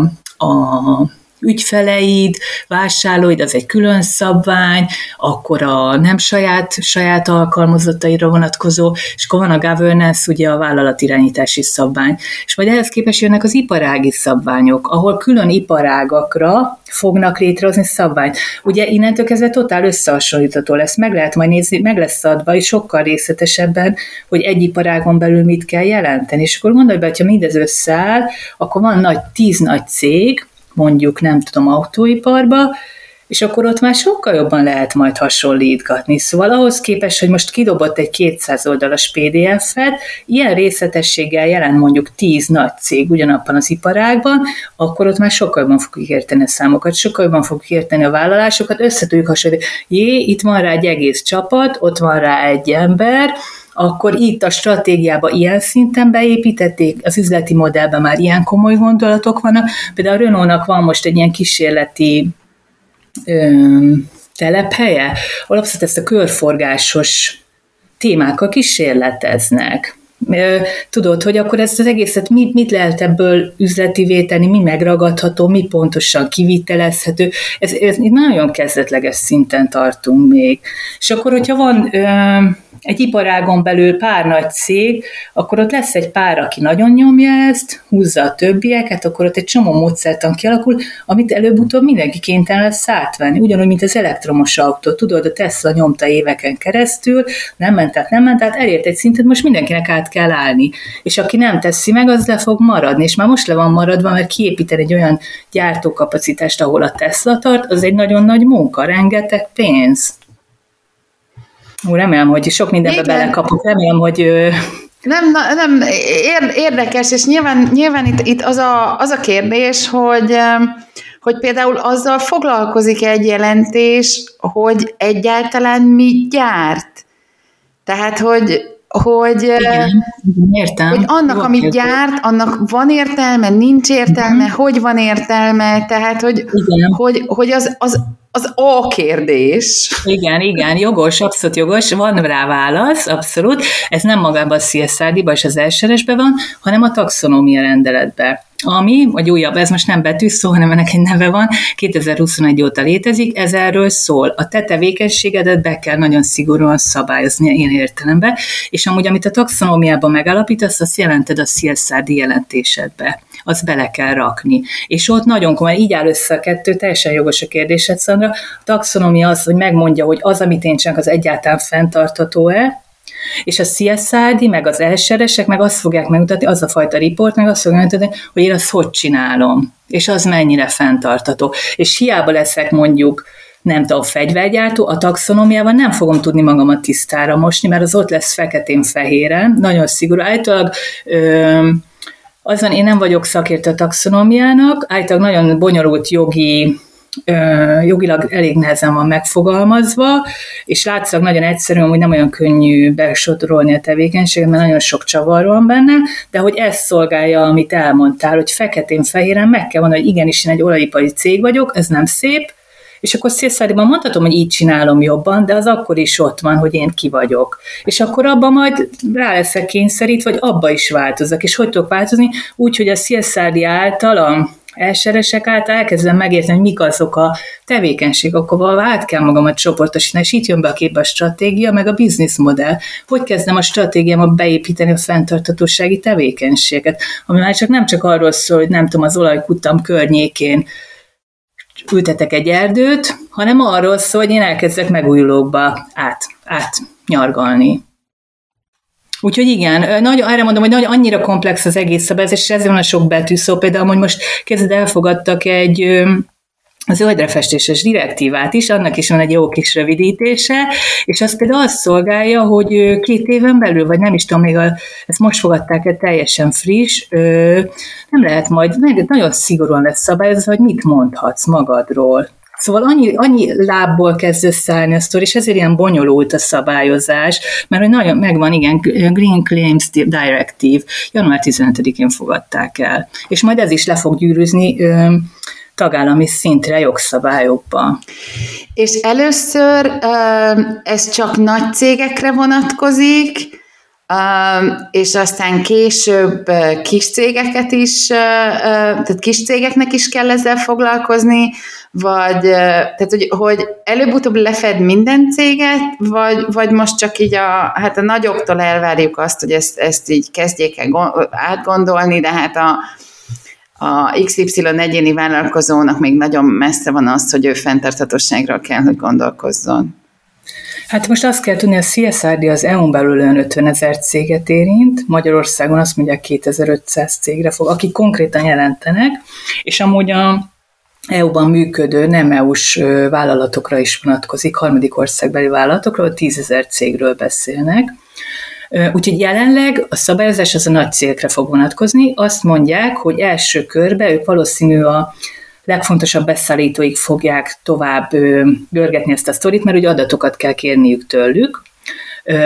a ügyfeleid, vásárlóid, az egy külön szabvány, akkor a nem saját, saját alkalmazottaira vonatkozó, és akkor van a governance, ugye a vállalatirányítási szabvány. És majd ehhez képest jönnek az iparági szabványok, ahol külön iparágakra fognak létrehozni szabványt. Ugye innentől kezdve totál összehasonlítható lesz, meg lehet majd nézni, meg lesz adva, és sokkal részletesebben, hogy egy iparágon belül mit kell jelenteni. És akkor gondolj be, hogyha mindez összeáll, akkor van nagy, tíz nagy cég, mondjuk nem tudom, autóiparba, és akkor ott már sokkal jobban lehet majd hasonlítgatni. Szóval ahhoz képest, hogy most kidobott egy 200 oldalas PDF-et, ilyen részletességgel jelent mondjuk 10 nagy cég ugyanabban az iparágban, akkor ott már sokkal jobban fogjuk érteni a számokat, sokkal jobban fogjuk érteni a vállalásokat, össze tudjuk hasonlítani. Jé, itt van rá egy egész csapat, ott van rá egy ember, akkor itt a stratégiába ilyen szinten beépítették, az üzleti modellben már ilyen komoly gondolatok vannak. Például a Renault-nak van most egy ilyen kísérleti ö, telephelye, ahol abszolút ezt a körforgásos témákkal kísérleteznek. Tudod, hogy akkor ezt az egészet mit, mit lehet ebből üzletivé tenni, mi megragadható, mi pontosan kivitelezhető. Ez, ez nagyon kezdetleges szinten tartunk még. És akkor, hogyha van ö, egy iparágon belül pár nagy cég, akkor ott lesz egy pár, aki nagyon nyomja ezt, húzza a többieket, akkor ott egy csomó módszertan kialakul, amit előbb-utóbb mindenki kénytelen lesz átvenni. Ugyanúgy, mint az elektromos autó. Tudod, a Tesla nyomta éveken keresztül, nem ment át, nem ment át, elért egy szintet, most mindenkinek át kell állni. És aki nem teszi meg, az le fog maradni. És már most le van maradva, mert kiépíteni egy olyan gyártókapacitást, ahol a Tesla tart, az egy nagyon nagy munka, rengeteg pénz. Ú, remélem, hogy sok mindenbe Igen. belekapok, remélem, hogy nem, nem, érdekes, és nyilván, nyilván itt, itt az, a, az a kérdés, hogy, hogy például azzal foglalkozik egy jelentés, hogy egyáltalán mi gyárt. Tehát, hogy, hogy, Igen, értem. hogy annak, Jó, amit értem. gyárt, annak van értelme, nincs értelme, Igen. hogy van értelme, tehát, hogy, Igen. hogy, hogy az, az az a kérdés. Igen, igen, jogos, abszolút jogos, van rá válasz, abszolút. Ez nem magában a CSRD-ban és az elseresben van, hanem a taxonómia rendeletben ami, vagy újabb, ez most nem betűszó, hanem ennek egy neve van, 2021 óta létezik, ez erről szól. A te tevékenységedet be kell nagyon szigorúan szabályozni ilyen értelemben, és amúgy, amit a taxonómiában megalapítasz, azt jelented a CSRD jelentésedbe. Azt bele kell rakni. És ott nagyon komoly, így áll össze a kettő, teljesen jogos a kérdésed, Szandra. A taxonómia az, hogy megmondja, hogy az, amit én csinálok, az egyáltalán fenntartató-e, és a CSRD, meg az elseresek meg azt fogják megmutatni, az a fajta riport, meg azt fogják megmutatni, hogy én azt hogy csinálom, és az mennyire fenntartató. És hiába leszek mondjuk nem tudom, fegyvergyártó, a taxonomiában nem fogom tudni magamat tisztára mosni, mert az ott lesz feketén-fehéren, nagyon szigorú. Általában azon én nem vagyok szakértő a taxonomiának, általában nagyon bonyolult jogi jogilag elég nehezen van megfogalmazva, és látszak nagyon egyszerűen, hogy nem olyan könnyű besodrolni a tevékenységet, mert nagyon sok csavar van benne, de hogy ez szolgálja, amit elmondtál, hogy feketén-fehéren meg kell mondani, hogy igenis én egy olajipari cég vagyok, ez nem szép, és akkor szélszáriban mondhatom, hogy így csinálom jobban, de az akkor is ott van, hogy én ki vagyok. És akkor abban majd rá leszek kényszerít, vagy abba is változok. És hogy tudok változni? Úgy, hogy a szélszári által a elseresek által elkezdem megérteni, hogy mik azok a tevékenységek, akkor át kell magamat csoportosítani, és itt jön be a képbe a stratégia, meg a business modell. Hogy kezdem a stratégiámat beépíteni a fenntartatósági tevékenységet, ami már csak nem csak arról szól, hogy nem tudom, az olajkutam környékén ültetek egy erdőt, hanem arról szól, hogy én elkezdek megújulókba át, át nyargalni. Úgyhogy igen, nagy, erre mondom, hogy nagy, annyira komplex az egész szabályozás, és ezért van a sok betű szó. Például, hogy most kezded elfogadtak egy az zöldrefestéses direktívát is, annak is van egy jó kis rövidítése, és az például azt szolgálja, hogy két éven belül, vagy nem is tudom, még a, ezt most fogadták el teljesen friss, nem lehet majd, nagyon szigorúan lesz szabályozva, hogy mit mondhatsz magadról. Szóval annyi, annyi lábból kezd összeállni a sztori, és ezért ilyen bonyolult a szabályozás, mert hogy nagyon megvan, igen, Green Claims Directive, január 15-én fogadták el. És majd ez is le fog gyűrűzni tagállami szintre, jogszabályokba. És először ez csak nagy cégekre vonatkozik, és aztán később kis cégeket is, tehát kis cégeknek is kell ezzel foglalkozni, vagy tehát, hogy, hogy előbb-utóbb lefed minden céget, vagy, vagy most csak így a, hát a nagyoktól elvárjuk azt, hogy ezt, ezt így kezdjék el átgondolni, de hát a, a XY egyéni vállalkozónak még nagyon messze van az, hogy ő fenntarthatóságról kell, hogy gondolkozzon. Hát most azt kell tudni, a CSRD az EU-n belül olyan 50 ezer céget érint, Magyarországon azt mondják 2500 cégre fog, akik konkrétan jelentenek, és amúgy a EU-ban működő nem EU-s vállalatokra is vonatkozik, harmadik országbeli vállalatokról, 10 ezer cégről beszélnek. Úgyhogy jelenleg a szabályozás az a nagy cégekre fog vonatkozni. Azt mondják, hogy első körbe ők valószínű a legfontosabb beszállítóik fogják tovább görgetni ezt a sztorit, mert ugye adatokat kell kérniük tőlük,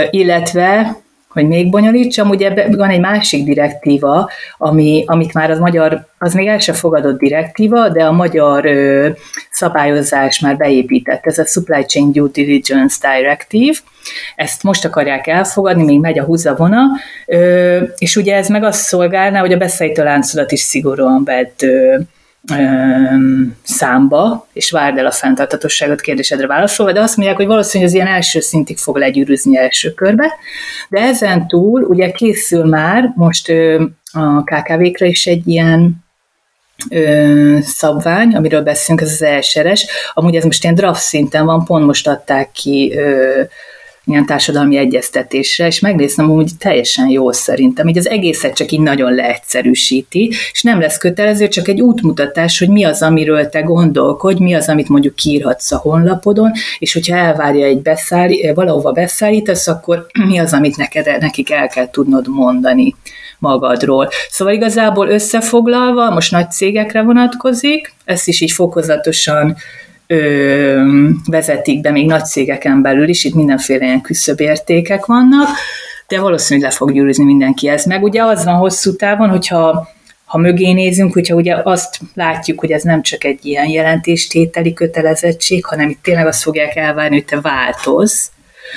illetve hogy még bonyolítsam, ugye van egy másik direktíva, ami, amit már az magyar, az még el sem fogadott direktíva, de a magyar ö, szabályozás már beépített, ez a Supply Chain Due Diligence Directive, ezt most akarják elfogadni, még megy a húzavona, és ugye ez meg azt szolgálná, hogy a beszállító láncodat is szigorúan vett ö, számba, és várd el a fenntartatosságot kérdésedre válaszolva, de azt mondják, hogy valószínűleg az ilyen első szintig fog legyűrűzni első körbe, de ezen túl ugye készül már most a KKV-kra is egy ilyen szabvány, amiről beszélünk, ez az elsőres. Amúgy ez most ilyen draft szinten van, pont most adták ki ö, ilyen társadalmi egyeztetésre, és megnéztem, hogy teljesen jó szerintem. Így az egészet csak így nagyon leegyszerűsíti, és nem lesz kötelező, csak egy útmutatás, hogy mi az, amiről te gondolkodj, mi az, amit mondjuk kiírhatsz a honlapodon, és hogyha elvárja egy beszállí, valahova beszállítasz, akkor mi az, amit neked, nekik el kell tudnod mondani magadról. Szóval igazából összefoglalva, most nagy cégekre vonatkozik, ezt is így fokozatosan ö, vezetik be még nagy cégeken belül is, itt mindenféle ilyen küszöbértékek vannak, de valószínűleg le fog gyűrűzni mindenki ez meg. Ugye az van hosszú távon, hogyha ha mögé nézünk, hogyha ugye azt látjuk, hogy ez nem csak egy ilyen jelentéstételi kötelezettség, hanem itt tényleg azt fogják elvárni, hogy te változ,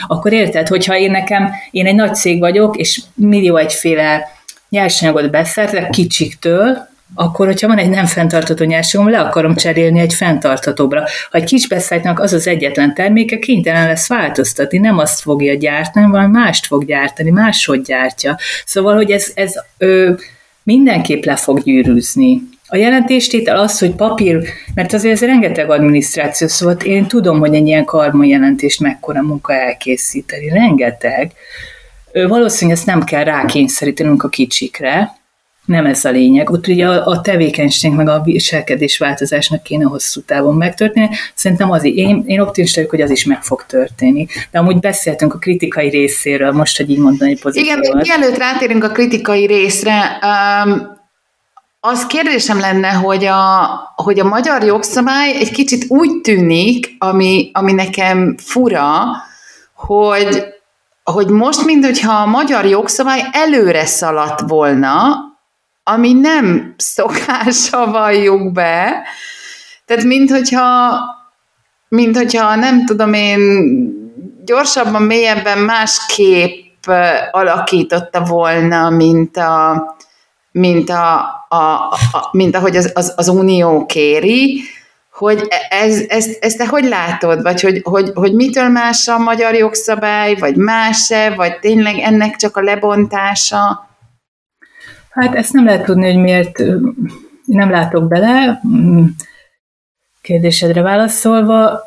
akkor érted, hogyha én nekem, én egy nagy cég vagyok, és millió egyféle nyersanyagot beszerzek kicsiktől, akkor, hogyha van egy nem fenntartató nyerségom, le akarom cserélni egy fenntartatóbra. Ha egy kis beszállítnak az az egyetlen terméke, kénytelen lesz változtatni, nem azt fogja gyártani, hanem mást fog gyártani, máshogy gyártja. Szóval, hogy ez, ez ö, mindenképp le fog gyűrűzni. A jelentéstétel az, hogy papír, mert azért ez rengeteg adminisztráció, szóval én tudom, hogy egy ilyen karbon jelentést mekkora munka elkészíteni, rengeteg. Valószínűleg ezt nem kell rákényszerítenünk a kicsikre, nem ez a lényeg. Ott ugye a, a tevékenység meg a viselkedés változásnak kéne hosszú távon megtörténni. Szerintem az, én, én optimista vagyok, hogy az is meg fog történni. De amúgy beszéltünk a kritikai részéről, most, hogy így mondani pozitívan. Igen, mielőtt rátérünk a kritikai részre, um, az kérdésem lenne, hogy a, hogy a magyar jogszabály egy kicsit úgy tűnik, ami, ami nekem fura, hogy, hogy most, mintha a magyar jogszabály előre szaladt volna, ami nem szokása valljuk be, tehát mint hogyha, mint hogyha nem tudom én, gyorsabban, mélyebben másképp alakította volna, mint a, mint, a, a, a, mint ahogy az, az, az Unió kéri, hogy ez, ezt, ezt te hogy látod, vagy hogy, hogy, hogy mitől más a magyar jogszabály, vagy más-e, vagy tényleg ennek csak a lebontása? Hát ezt nem lehet tudni, hogy miért nem látok bele. Mm, kérdésedre válaszolva,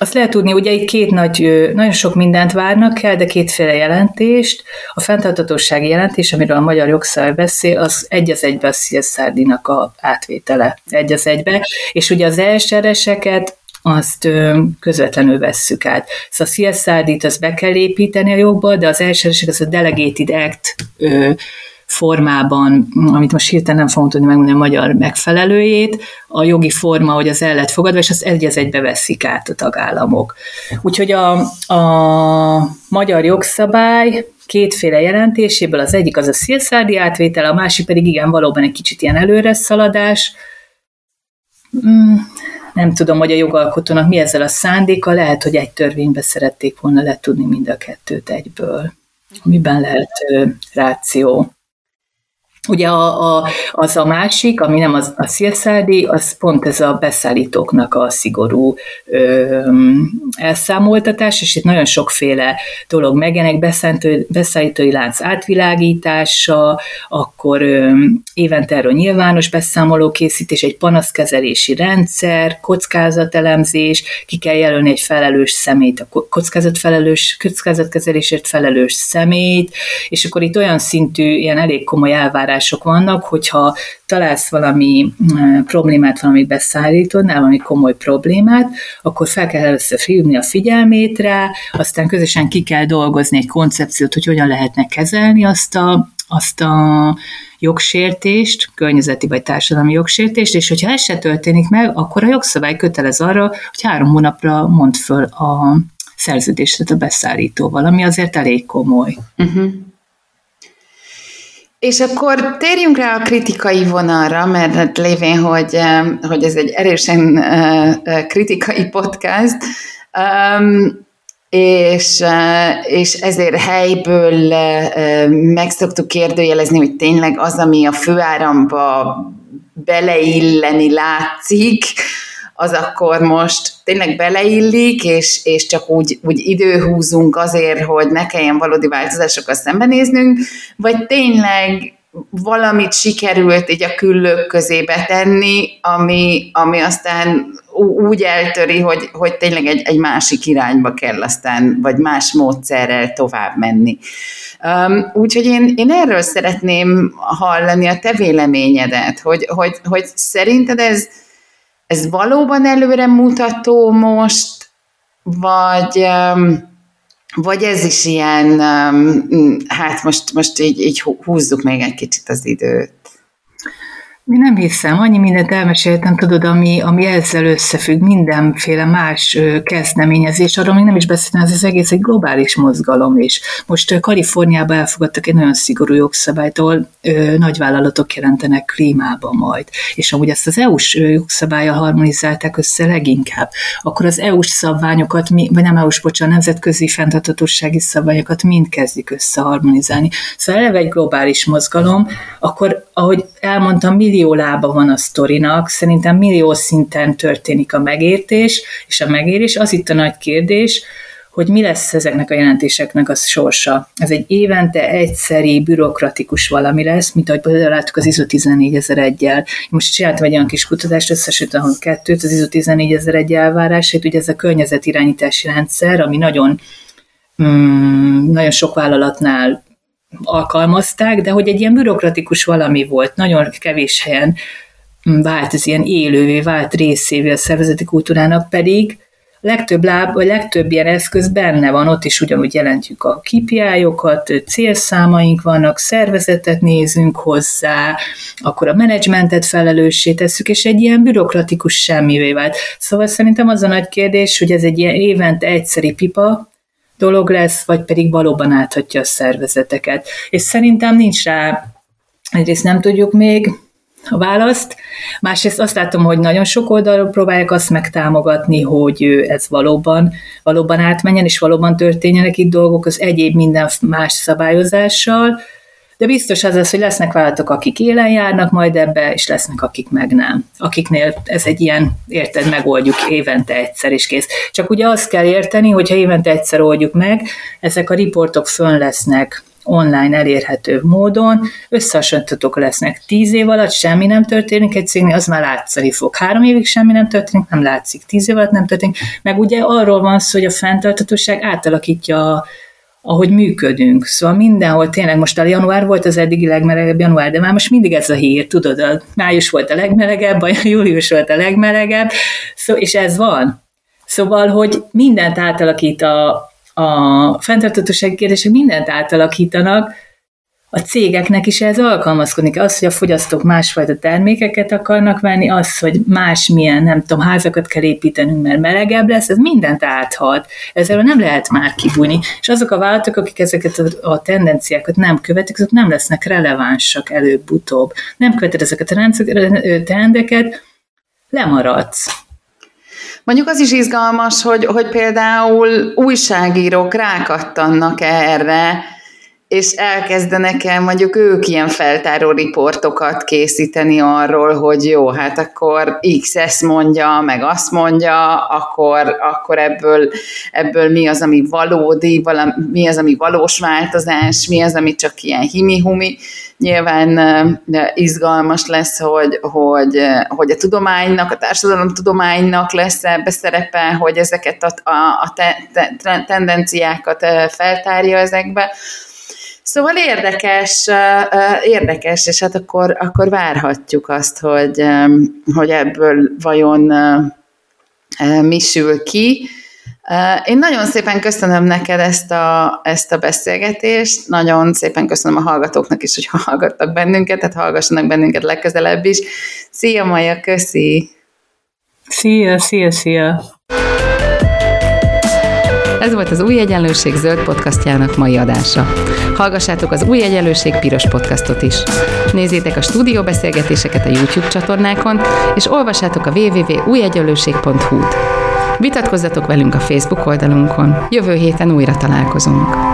azt lehet tudni, ugye itt két nagy, nagyon sok mindent várnak el, de kétféle jelentést. A fenntartatósági jelentés, amiről a magyar jogszabály beszél, az egy az egybe a CSRD-nak a átvétele, egy az egybe, és ugye az ESRS-eket azt közvetlenül vesszük át. Szóval a CSRD-t azt be kell építeni a jogba, de az ESRS-ek az a Delegated Act formában, amit most hirtelen nem fogom tudni megmondani a magyar megfelelőjét, a jogi forma, hogy az el lett fogadva, és azt egy az egybe veszik át a tagállamok. Úgyhogy a, a magyar jogszabály kétféle jelentéséből az egyik az a szélszárdi átvétel, a másik pedig igen, valóban egy kicsit ilyen előre szaladás. Mm, nem tudom, hogy a jogalkotónak mi ezzel a szándéka, lehet, hogy egy törvénybe szerették volna letudni mind a kettőt egyből. Miben lehet ráció? Ugye a, a, az a másik, ami nem az, a szélszádi, az pont ez a beszállítóknak a szigorú ö, elszámoltatás, és itt nagyon sokféle dolog megjelenik, beszállító, beszállítói lánc átvilágítása, akkor ö, évente erről nyilvános beszámoló készítés, egy panaszkezelési rendszer, kockázatelemzés, ki kell jelölni egy felelős szemét, a kockázatfelelős, kockázatkezelésért felelős szemét, és akkor itt olyan szintű, ilyen elég komoly elvárás megoldások vannak, hogyha találsz valami mm, problémát, valami beszállítódnál, valami komoly problémát, akkor fel kell először a figyelmét rá, aztán közösen ki kell dolgozni egy koncepciót, hogy hogyan lehetne kezelni azt a, azt a jogsértést, környezeti vagy társadalmi jogsértést, és hogyha ez se történik meg, akkor a jogszabály kötelez arra, hogy három hónapra mond föl a szerződést a beszállítóval, ami azért elég komoly. Uh-huh. És akkor térjünk rá a kritikai vonalra, mert hát lévén, hogy, hogy ez egy erősen kritikai podcast, és, és ezért helyből meg szoktuk kérdőjelezni, hogy tényleg az, ami a főáramba beleilleni látszik, az akkor most tényleg beleillik, és, és csak úgy, úgy időhúzunk azért, hogy ne kelljen valódi változásokkal szembenéznünk, vagy tényleg valamit sikerült így a küllők közébe tenni, ami, ami aztán úgy eltöri, hogy, hogy tényleg egy, egy másik irányba kell aztán, vagy más módszerrel tovább menni. Um, úgyhogy én, én erről szeretném hallani a te véleményedet, hogy, hogy, hogy szerinted ez, ez valóban előre mutató most, vagy, vagy ez is ilyen, hát most, most így, így húzzuk még egy kicsit az időt. Mi nem hiszem, annyi mindent elmeséltem, tudod, ami, ami ezzel összefügg, mindenféle más kezdeményezés, arról még nem is beszéltem, ez az egész egy globális mozgalom is. Most Kaliforniában elfogadtak egy nagyon szigorú jogszabályt, ahol ö, nagyvállalatok jelentenek klímában majd, és amúgy ezt az EU-s jogszabályjal harmonizálták össze leginkább, akkor az EU-s szabványokat, vagy nem EU-s, bocsánat, nemzetközi fenntartatósági szabványokat mind kezdik összeharmonizálni. Szóval eleve egy globális mozgalom, akkor, ahogy elmondtam, millió millió lába van a sztorinak, szerintem millió szinten történik a megértés és a megérés. Az itt a nagy kérdés, hogy mi lesz ezeknek a jelentéseknek a sorsa. Ez egy évente egyszeri, bürokratikus valami lesz, mint ahogy például láttuk az ISO 14001-jel. Most csináltam egy olyan kis kutatást, összesítem a kettőt, az ISO 14001 elvárásait, ugye ez a környezetirányítási rendszer, ami nagyon, mm, nagyon sok vállalatnál alkalmazták, de hogy egy ilyen bürokratikus valami volt, nagyon kevés helyen vált ez ilyen élővé, vált részévé a szervezeti kultúrának, pedig legtöbb láb, vagy legtöbb ilyen eszköz benne van, ott is ugyanúgy jelentjük a KPI-okat, célszámaink vannak, szervezetet nézünk hozzá, akkor a menedzsmentet felelőssé tesszük, és egy ilyen bürokratikus semmivé vált. Szóval szerintem az a nagy kérdés, hogy ez egy ilyen évente egyszeri pipa, dolog lesz, vagy pedig valóban áthatja a szervezeteket. És szerintem nincs rá, egyrészt nem tudjuk még, a választ. Másrészt azt látom, hogy nagyon sok oldalról próbálják azt megtámogatni, hogy ez valóban, valóban átmenjen, és valóban történjenek itt dolgok az egyéb minden más szabályozással, de biztos az az, hogy lesznek vállalatok, akik élen járnak majd ebbe, és lesznek, akik meg nem. Akiknél ez egy ilyen, érted, megoldjuk évente egyszer, és kész. Csak ugye azt kell érteni, hogyha évente egyszer oldjuk meg, ezek a riportok fönn lesznek online elérhető módon, összehasonlítatók lesznek. Tíz év alatt semmi nem történik egy cégnél, az már látszani fog. Három évig semmi nem történik, nem látszik. Tíz év alatt nem történik. Meg ugye arról van szó, hogy a fenntartatóság átalakítja a ahogy működünk. Szóval mindenhol tényleg most a január volt az eddigi legmelegebb január, de már most mindig ez a hír, tudod, a május volt a legmelegebb, a július volt a legmelegebb, szó, és ez van. Szóval, hogy mindent átalakít a, a fenntartatósági kérdések, mindent átalakítanak, a cégeknek is ez alkalmazkodni kell. Az, hogy a fogyasztók másfajta termékeket akarnak venni, az, hogy másmilyen, nem tudom, házakat kell építenünk, mert melegebb lesz, ez mindent áthat. Ezzel nem lehet már kibújni. És azok a vállalatok, akik ezeket a tendenciákat nem követik, azok nem lesznek relevánsak előbb-utóbb. Nem követed ezeket a trendeket, lemaradsz. Mondjuk az is izgalmas, hogy, hogy például újságírók rákattannak erre, és elkezdenek el mondjuk ők ilyen feltáró riportokat készíteni arról, hogy jó, hát akkor X ezt mondja, meg azt mondja, akkor, akkor ebből, ebből mi az, ami valódi, valami, mi az, ami valós változás, mi az, ami csak ilyen himi-humi. Nyilván izgalmas lesz, hogy, hogy, hogy a tudománynak, a társadalomtudománynak lesz ebbe szerepe, hogy ezeket a, a, a te, te, tendenciákat feltárja ezekbe, Szóval érdekes, érdekes, és hát akkor, akkor várhatjuk azt, hogy, hogy ebből vajon mi sül ki. Én nagyon szépen köszönöm neked ezt a, ezt a beszélgetést, nagyon szépen köszönöm a hallgatóknak is, hogy hallgattak bennünket, tehát hallgassanak bennünket legközelebb is. Szia Maja, köszi! Szia, szia, szia! Ez volt az Új Egyenlőség zöld podcastjának mai adása. Hallgassátok az Új Egyenlőség piros podcastot is. Nézzétek a stúdióbeszélgetéseket a YouTube csatornákon, és olvassátok a www.újegyenlőség.hu-t. Vitatkozzatok velünk a Facebook oldalunkon. Jövő héten újra találkozunk.